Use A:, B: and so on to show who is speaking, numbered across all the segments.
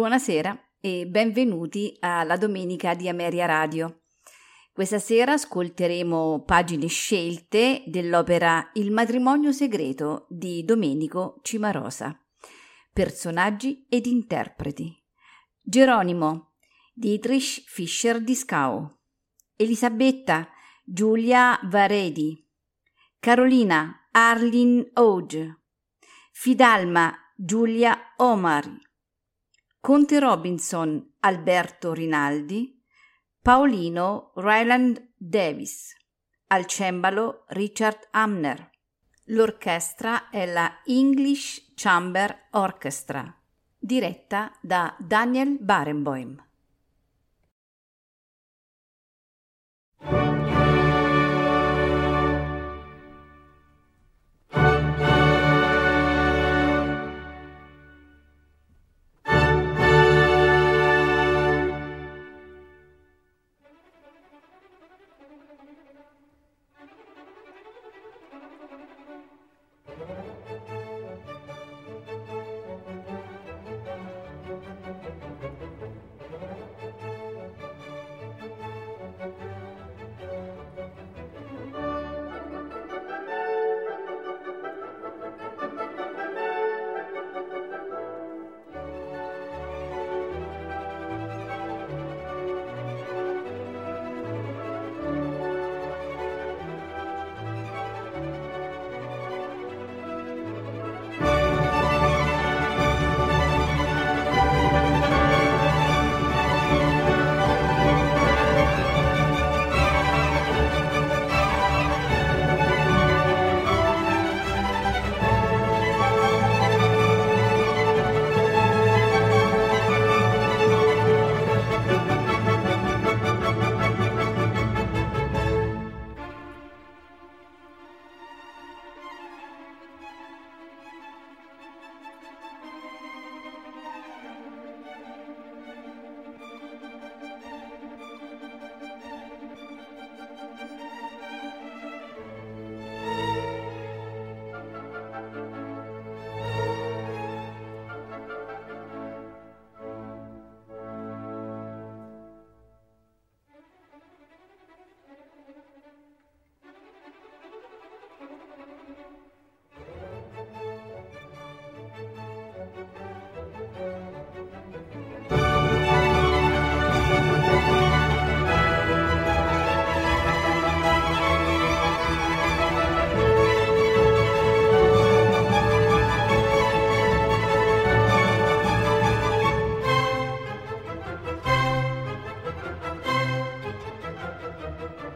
A: Buonasera e benvenuti alla Domenica di Ameria Radio. Questa sera ascolteremo pagine scelte dell'opera Il matrimonio segreto di Domenico Cimarosa. Personaggi ed interpreti. Geronimo, Dietrich Fischer di Scao, Elisabetta Giulia Varedi, Carolina Arlin Oge, Fidalma Giulia Omari, Conte Robinson Alberto Rinaldi, Paolino Ryland Davis, al cembalo Richard Amner. L'orchestra è la English Chamber Orchestra, diretta da Daniel Barenboim.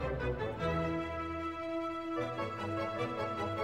A: Thank you.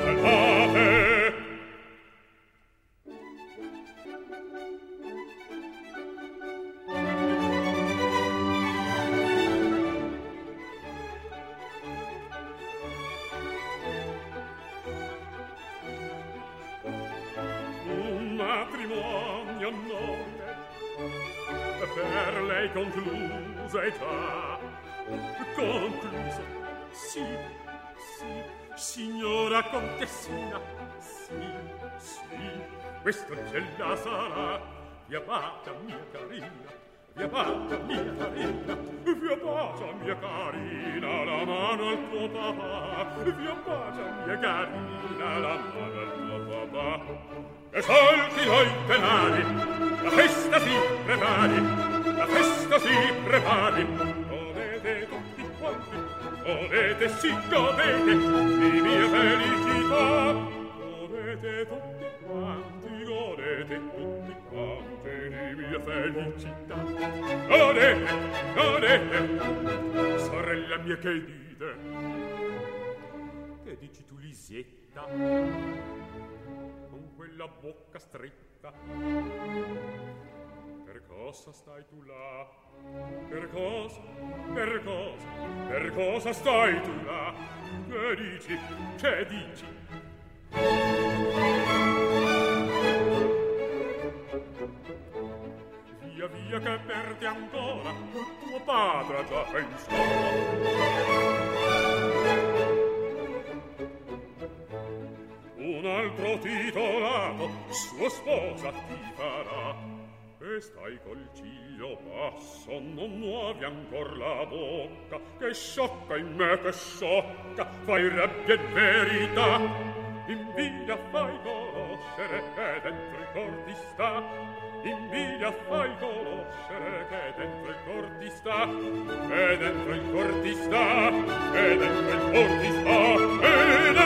B: quest'ancella sarà. Via bada mia carina via bada mia carina via bada mia carina la mano al tuo papà. Via bada mia carina la mano al tuo papà. E solti noi penali la festa si prepari la festa si prepari. Dovete tutti quanti dovete si godete di mia felicità. Dovete tutti quanti. ed in tutti quanti di mia felicità. Adele, Adele, sorella mia che dite? Che dici tu Lisietta? Con quella bocca stretta. Per cosa stai tu là? Per cosa? Per cosa? Per cosa stai tu là? Che dici? Che dici? Via via che perdi ancora Tuo padre già pensato Un altro titolato Sua sposa ti farà E stai col ciglio basso, non muovi ancor la bocca, che sciocca in me, che sciocca, fai rabbia e verità. Invidia fai conoscere che dentro il cor ti sta, invidia fai conoscere che dentro il cor ti sta e dentro il cor ti sta e dentro il cor ti sta e dentro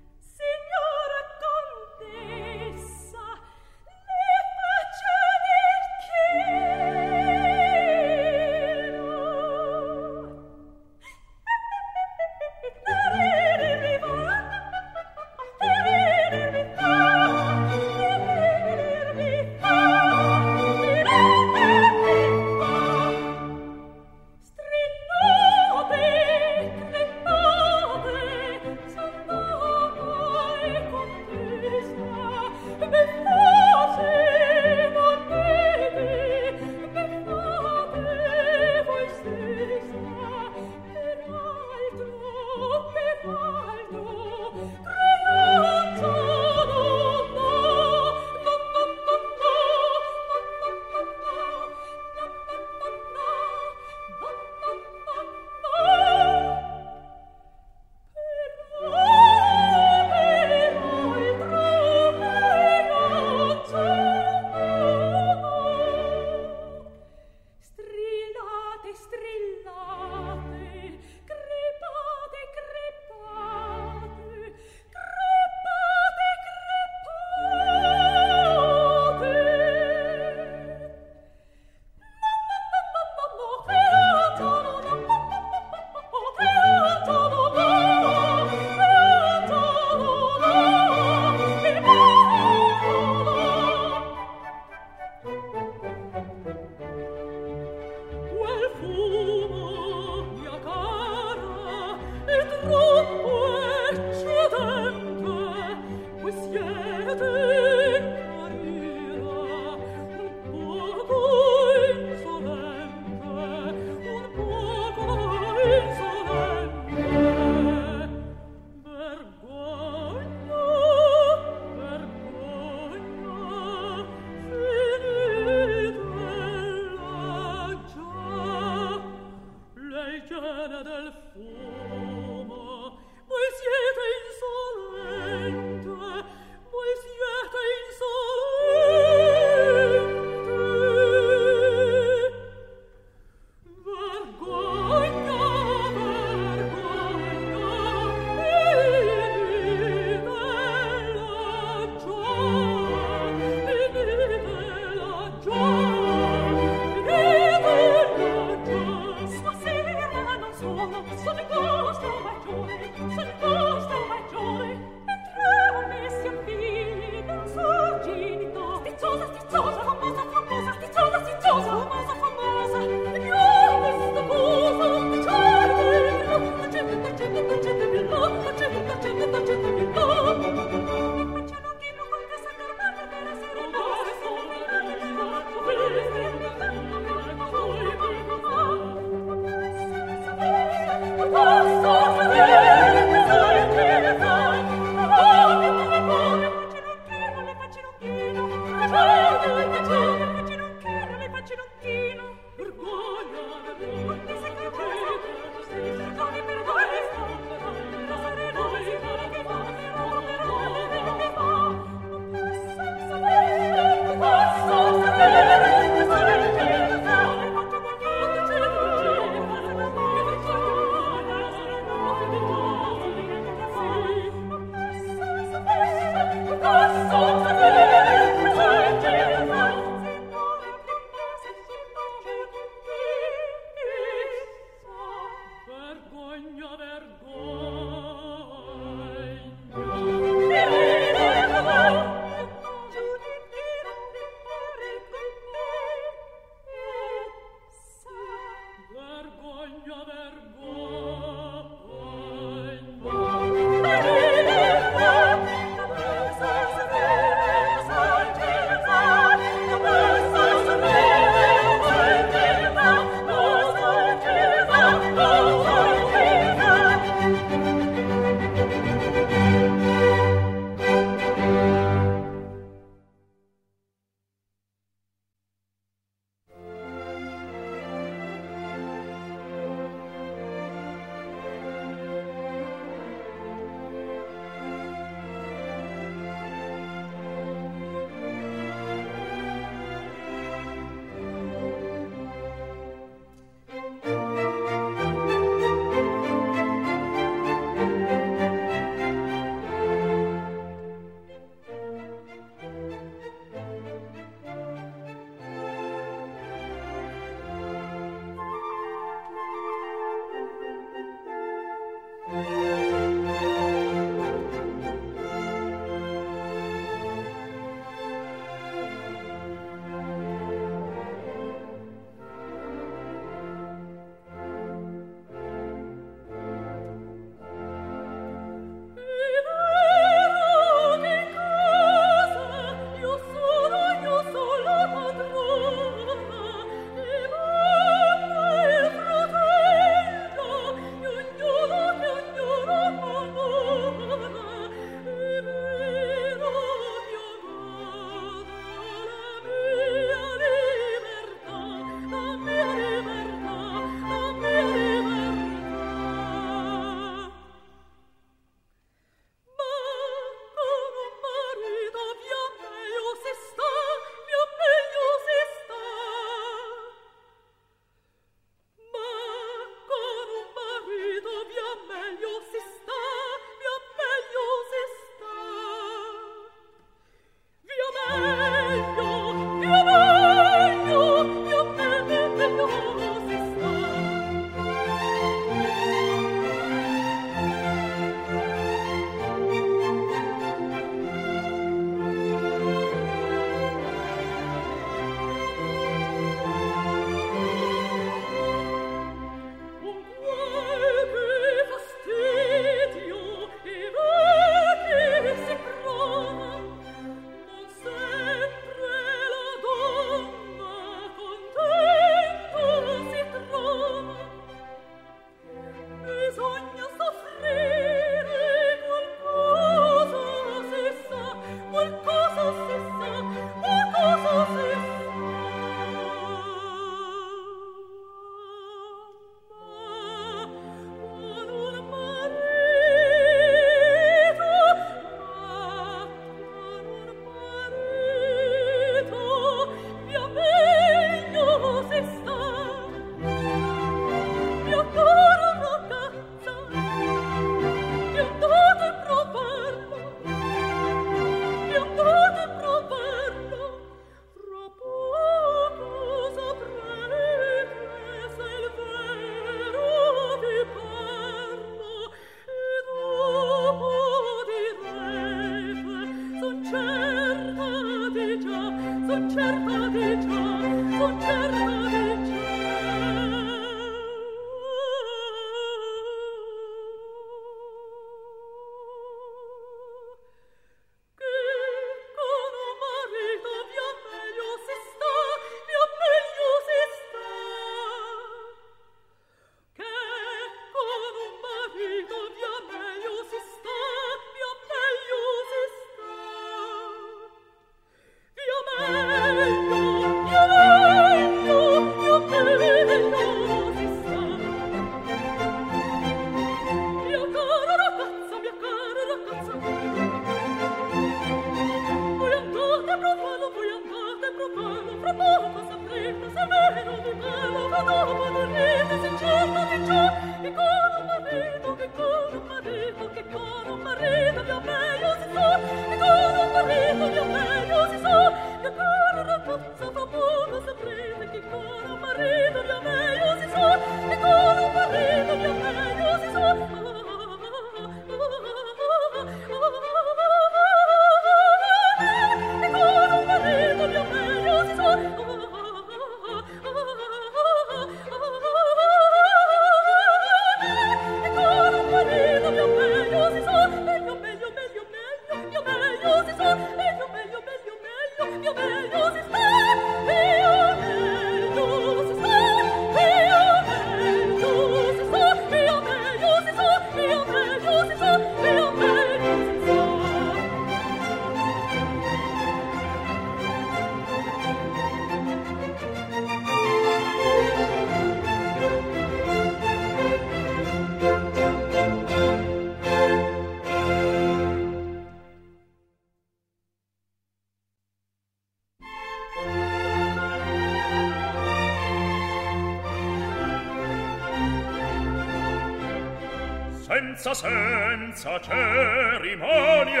B: senza cerimonie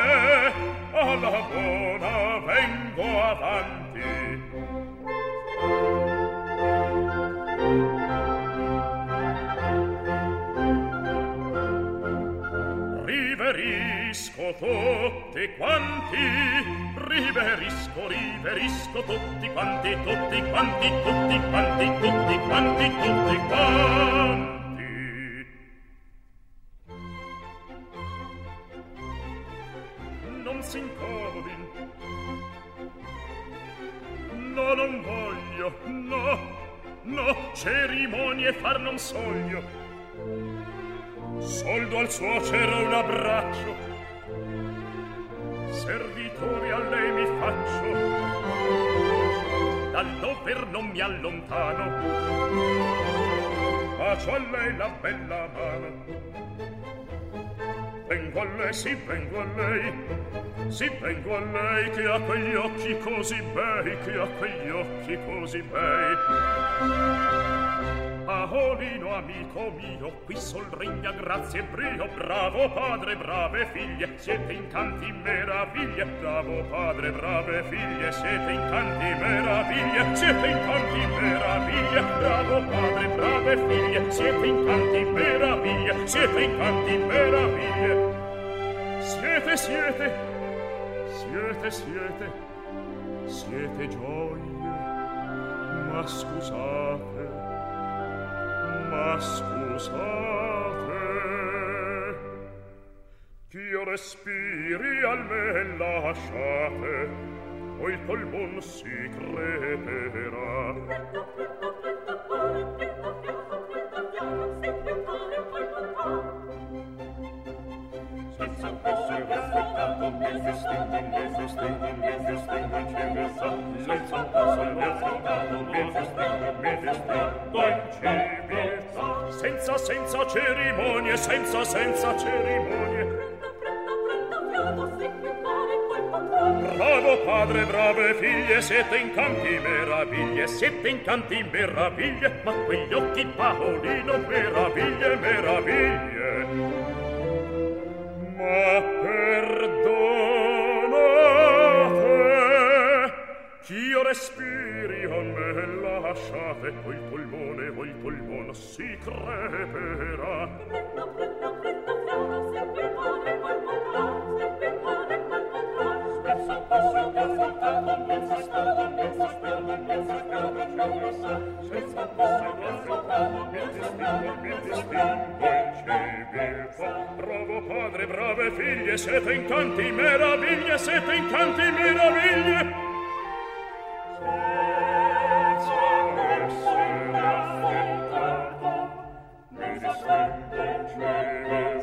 B: alla buona vengo avanti Riverisco tutti quanti, riverisco, riverisco tutti quanti, tutti quanti, tutti quanti, tutti quanti, tutti quanti. Soglio. Soldo al suocero un abbraccio. Servitori a lei mi faccio. Dal dover non mi allontano. Bacio a lei la bella mano. Vengo a lei, sì, vengo a lei. Sì, vengo a lei che ha quegli occhi così bei che ha quegli occhi così bei Paolino amico mio, qui sol regna grazie e brio, bravo padre, brave figlie, siete incanti meraviglie, bravo padre, brave figlie, siete incanti meraviglie, siete incanti meraviglie, bravo padre, brave figlie, siete incanti meraviglie, siete incanti meraviglie. Siete, siete, siete, siete, siete gioie, ma scusate, ma scusate ch'io respiri almen lasciate o il polmon si creperà senza essere aspettato nel festegno nel festegno nel festegno in ceresa senza essere aspettato nel festegno nel festegno in ceresa senza senza cerimonie, senza senza cerimonie.
C: Prendo, prendo, prendo, fin che pare quel patrone.
B: Bravo padre, brave figlie, siete incanti meraviglie, siete incanti meraviglie, ma quegli occhi Paolino, meraviglie, meraviglie. Ma perdonate, ch'io respiro lasciate quel polmone o il polmone si creperà
C: prendo prendo prendo fiato se quel pone quel polmone se quel pone quel polmone spesso passo passo tanto mezzo stato
B: mezzo stato mezzo stato mezzo stato senza passo mezzo stato mezzo stato mezzo bravo padre brave figlie siete in tanti meraviglie siete in tanti meraviglie Yeah. Christus, Leben, Leben,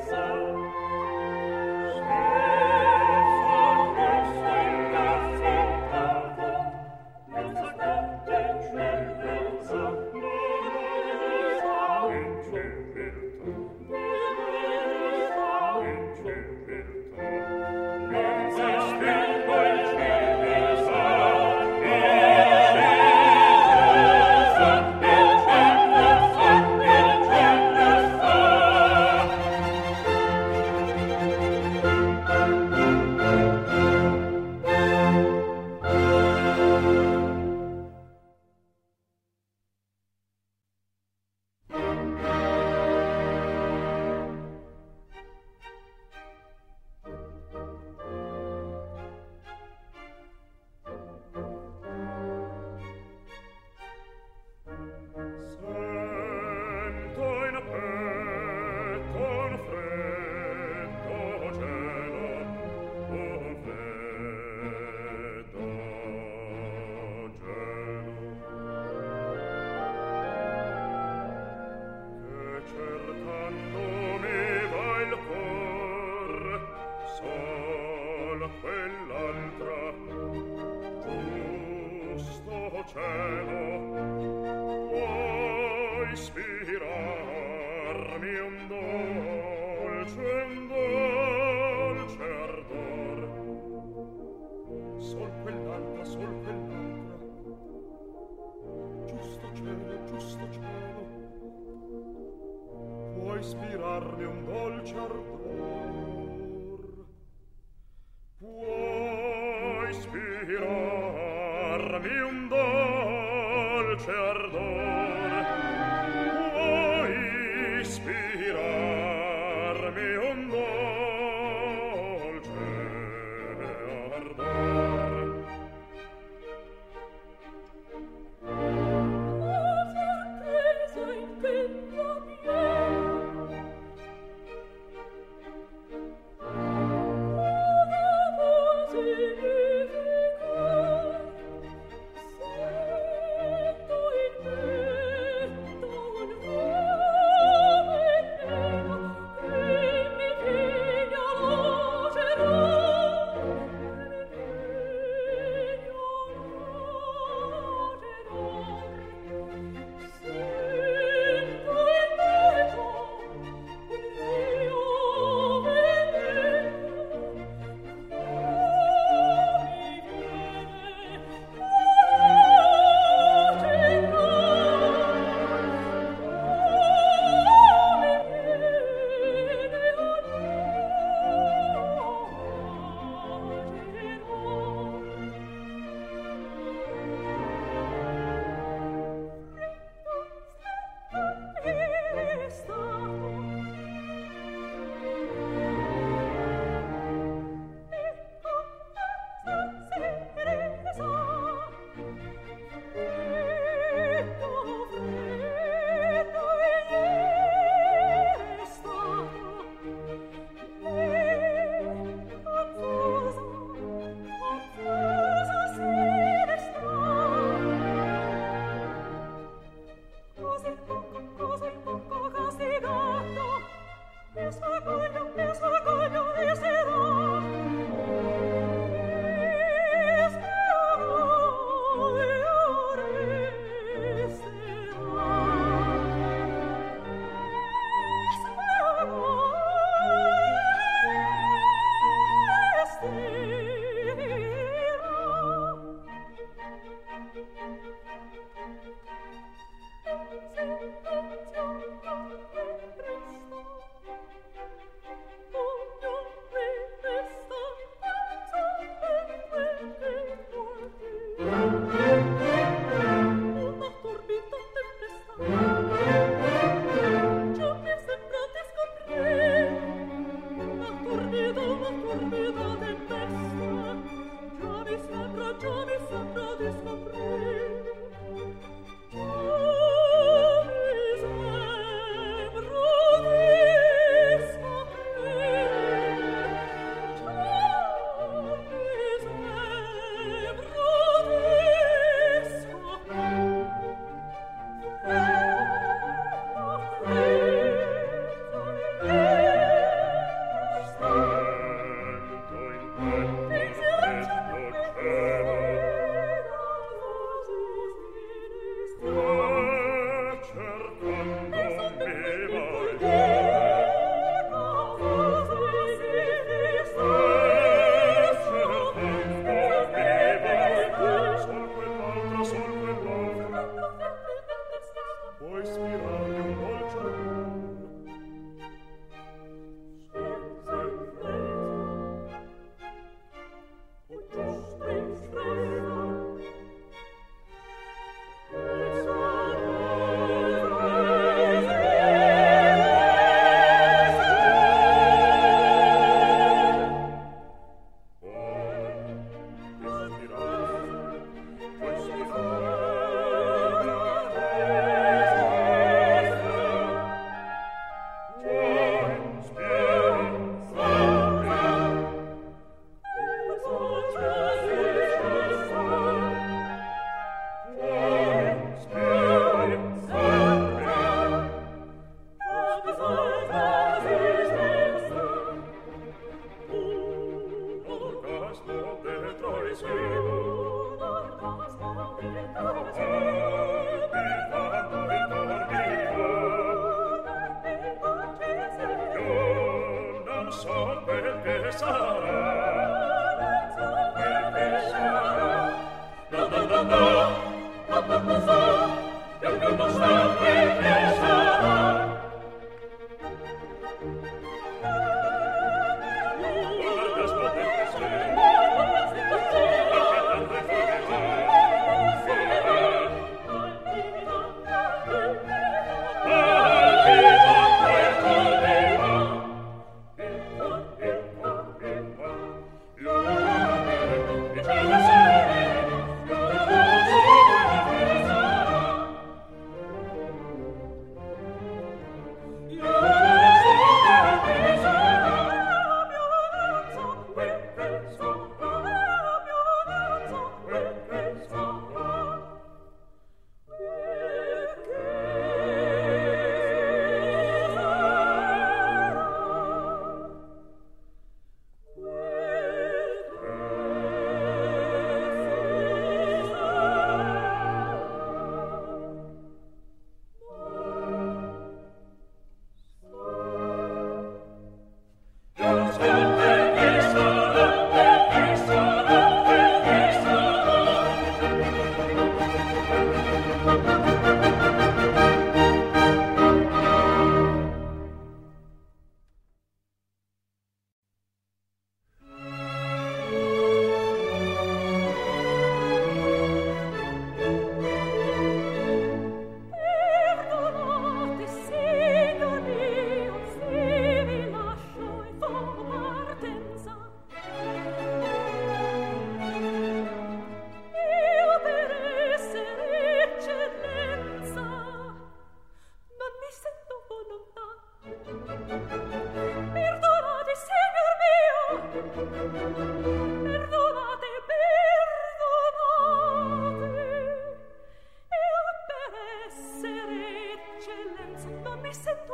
C: se tu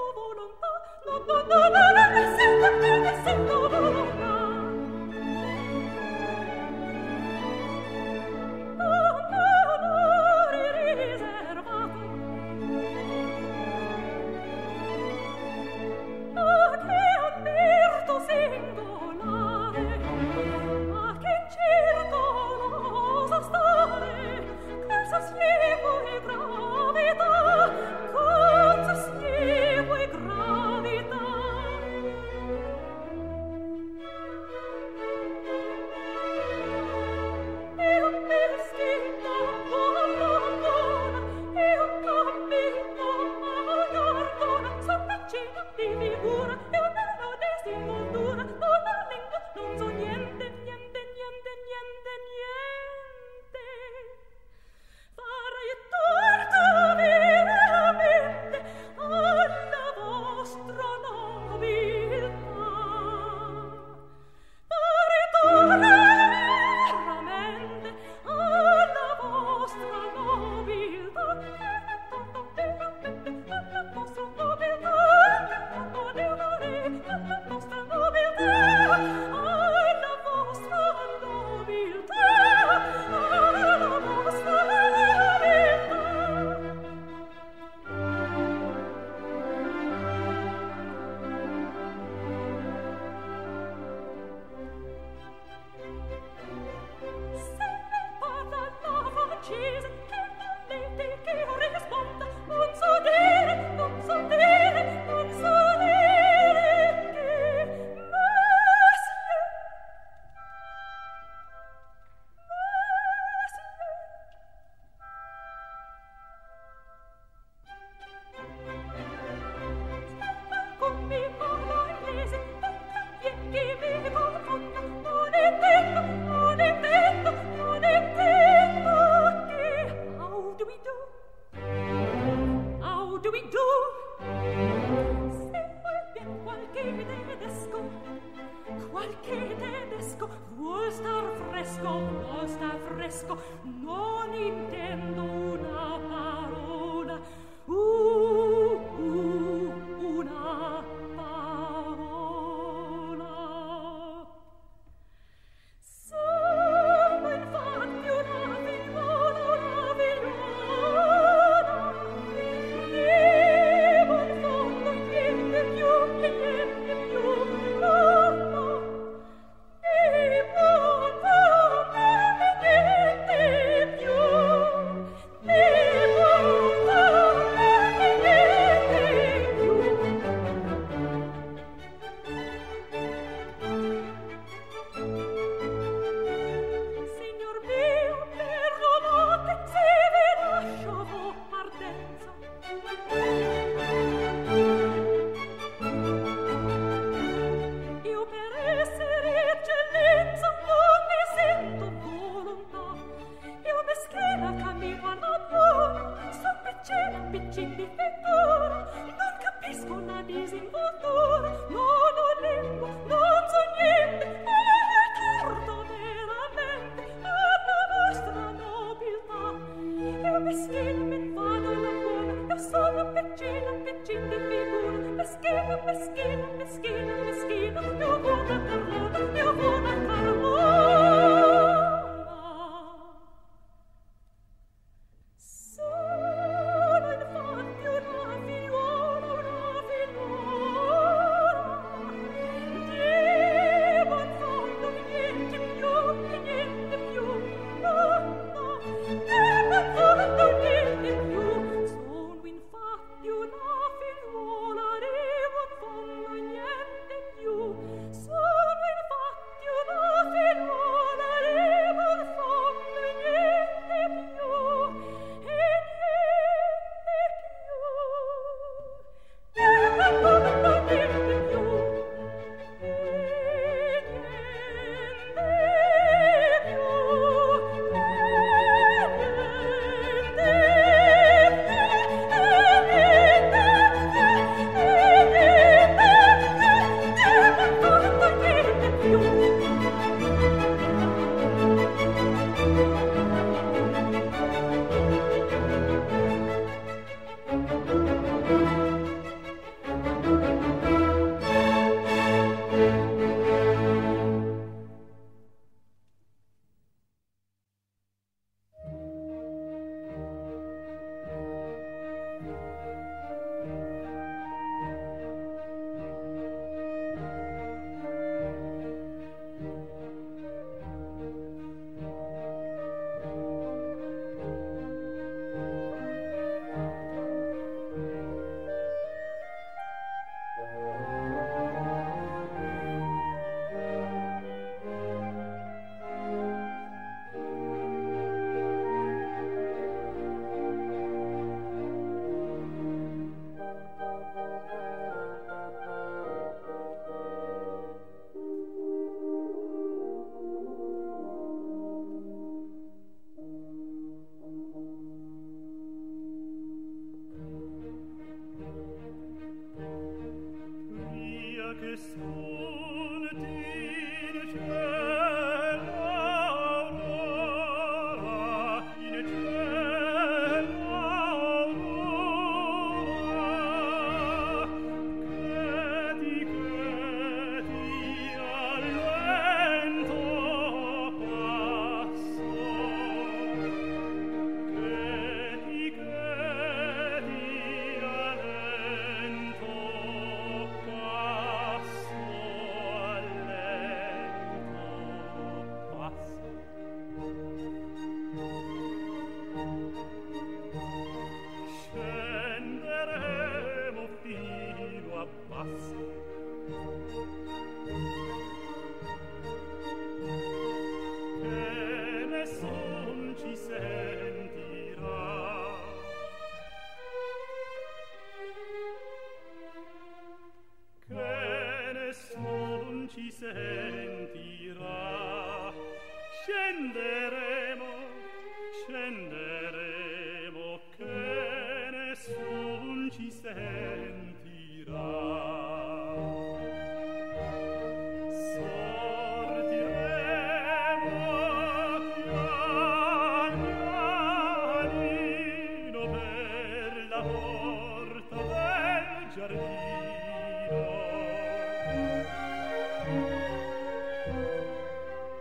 C: no no, no.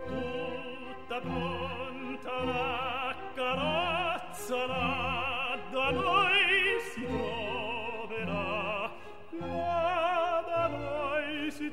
D: tutta pronta la carrozza noi si troverà. Da noi si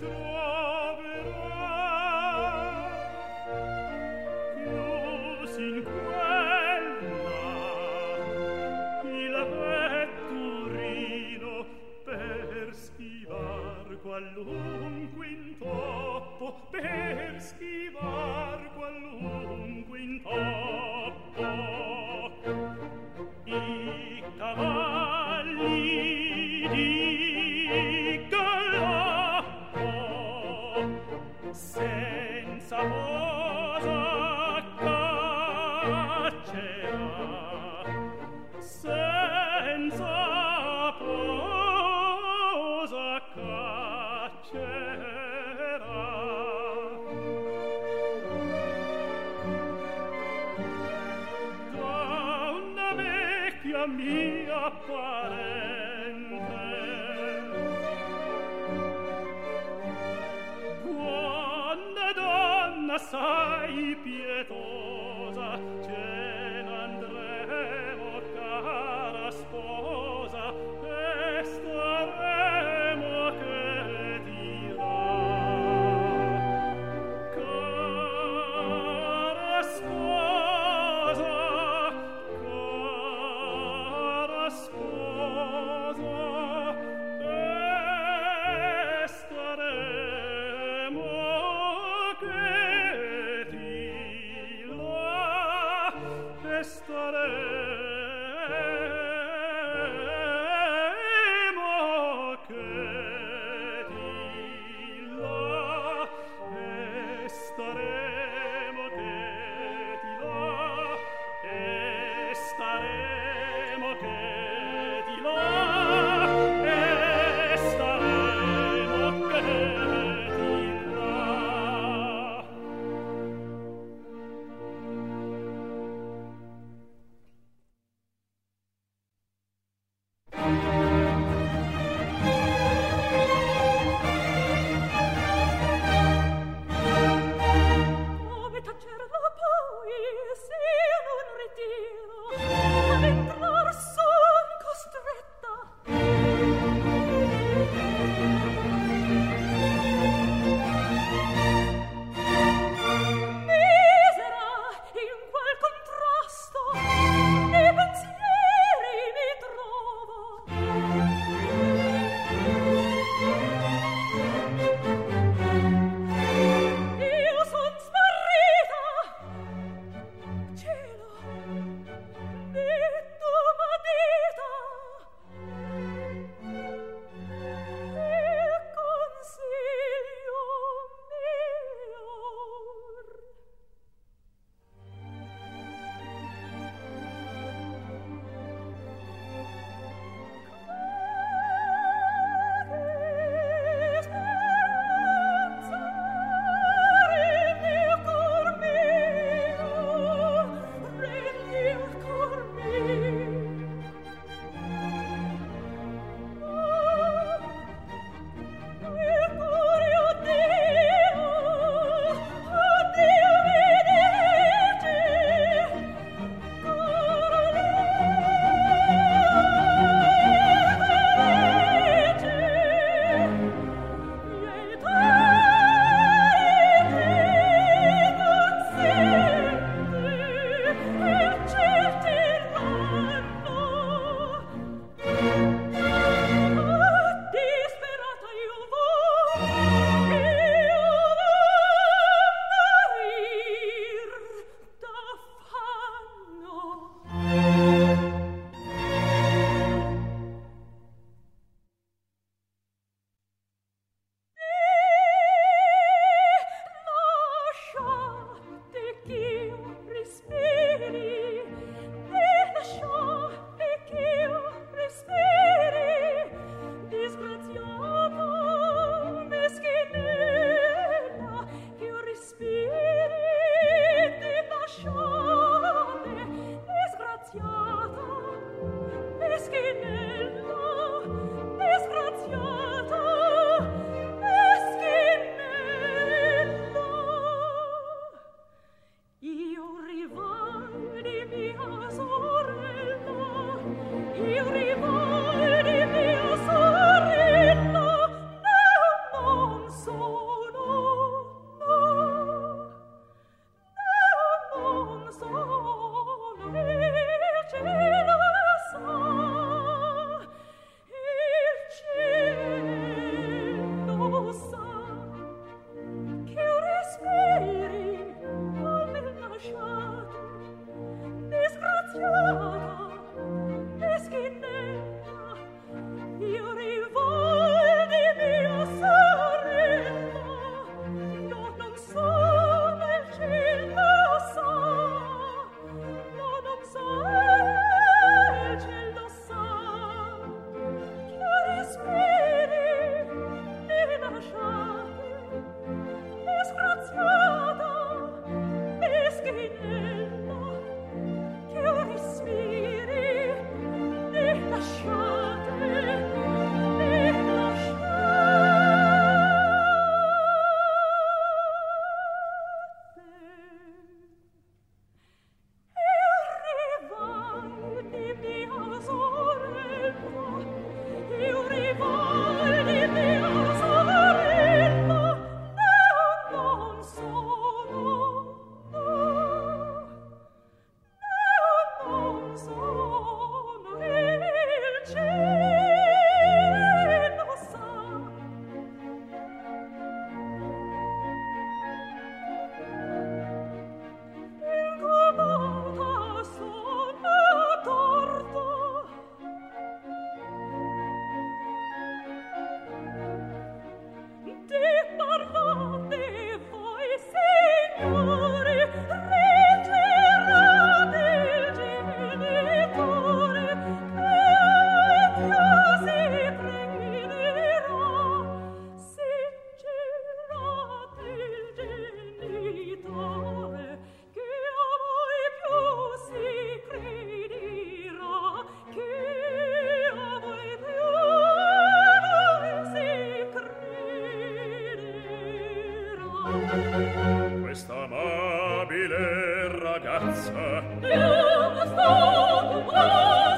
C: Questa
B: amabile ragazza
C: Era stata una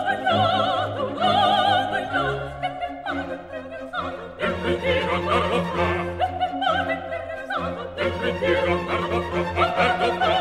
C: svegliata, una svegliata E per parte interessata E per tiro andarlo
B: fra
C: E per parte interessata E per tiro
B: andarlo fra Andarlo fra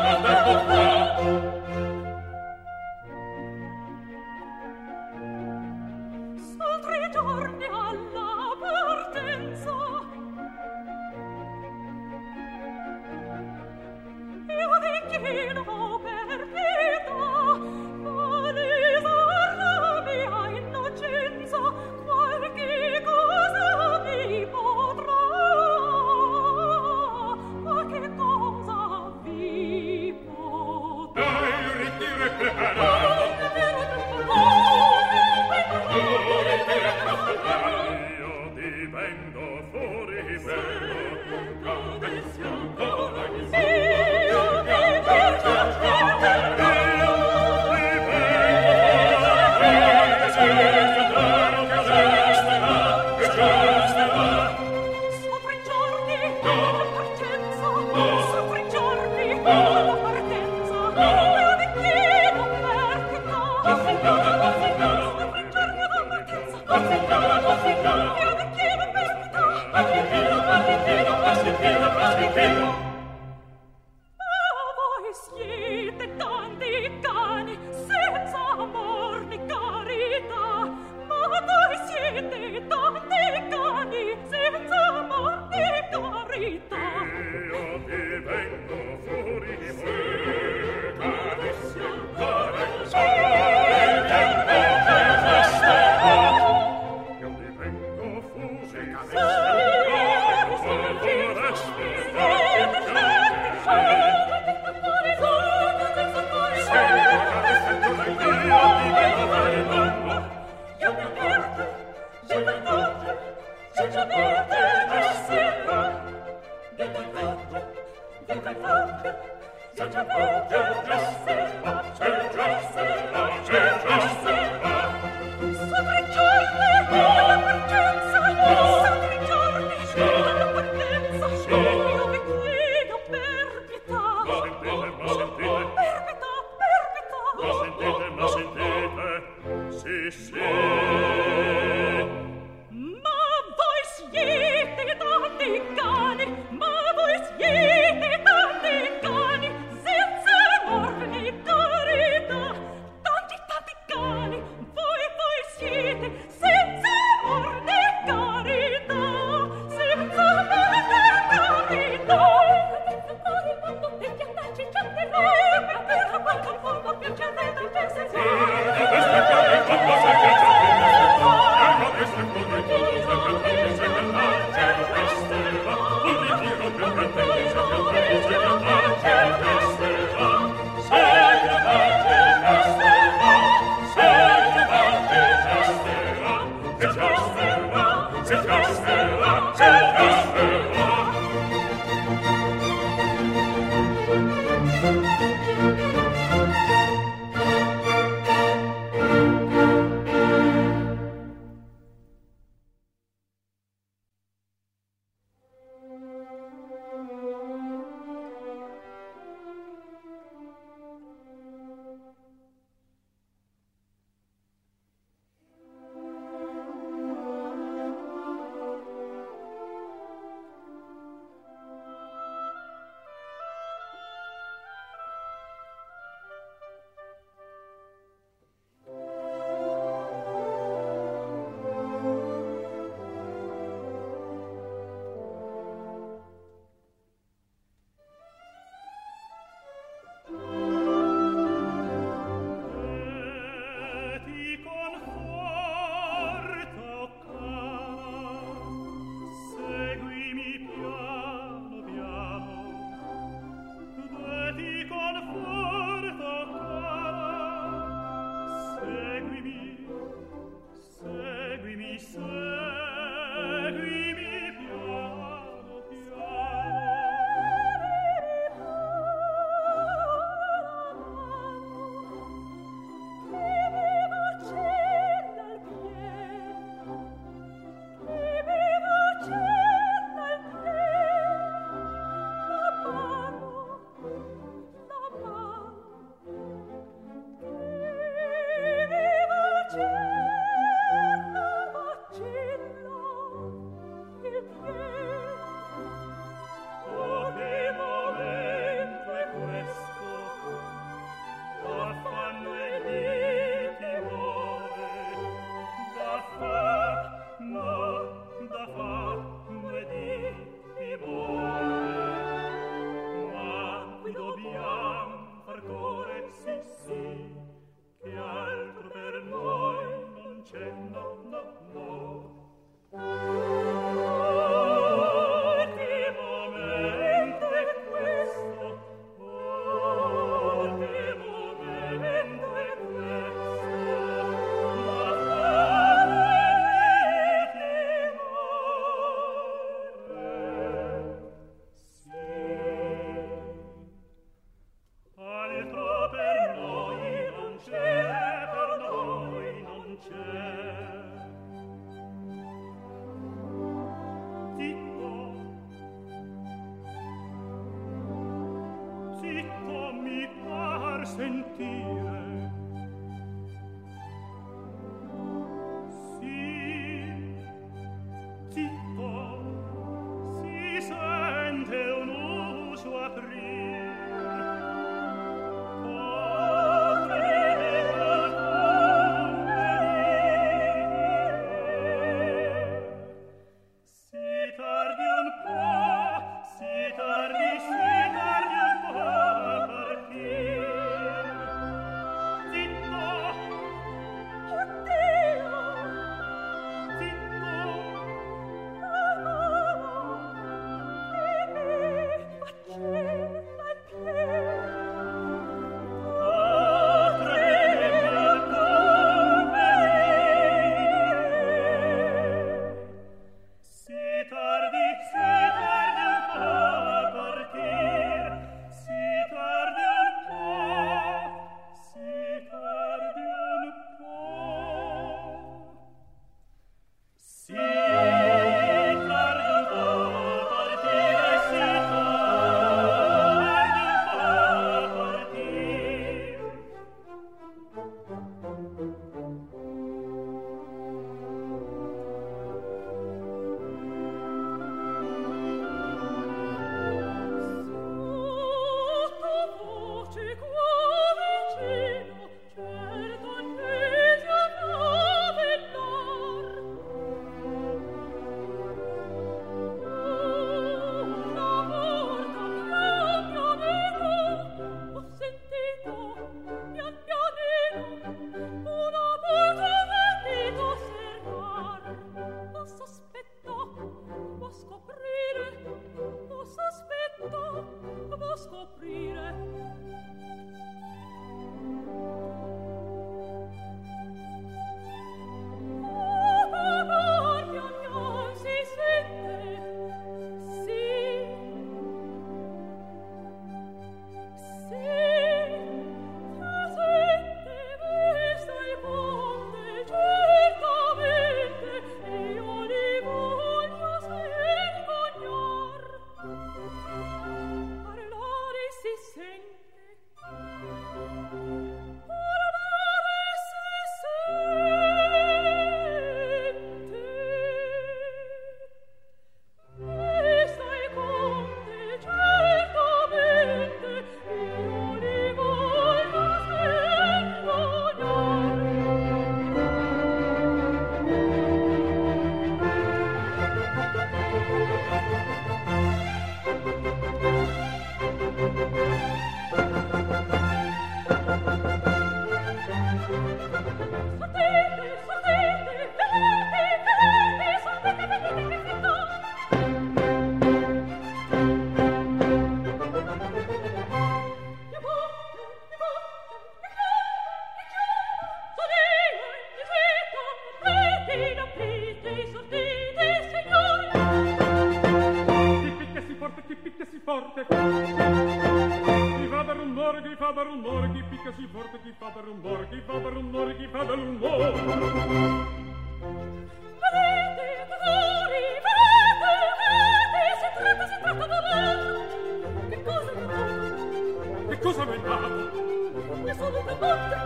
B: Ne
C: sono prodotte,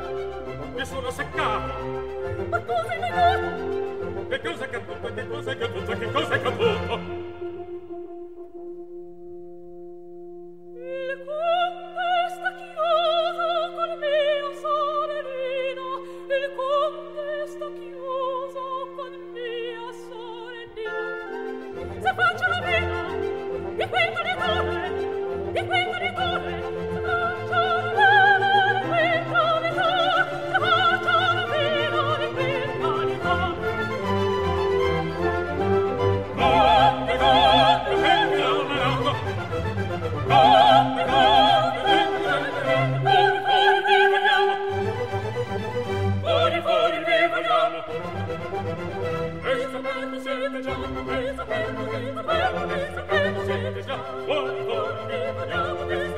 B: ne sono seccate.
C: Ma cosa hai mai fatto?
B: Che cosa è caduto, che cosa è caduto, che cosa è caduto?
C: Thank
B: you.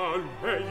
B: al lei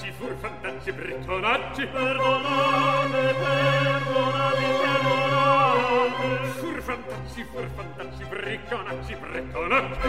B: Fantacci, furfantacci, brettonacci
D: Perdonate, perdonate, perdonate.
B: Furfantacci, furfantacci, bricconacci, brettonacci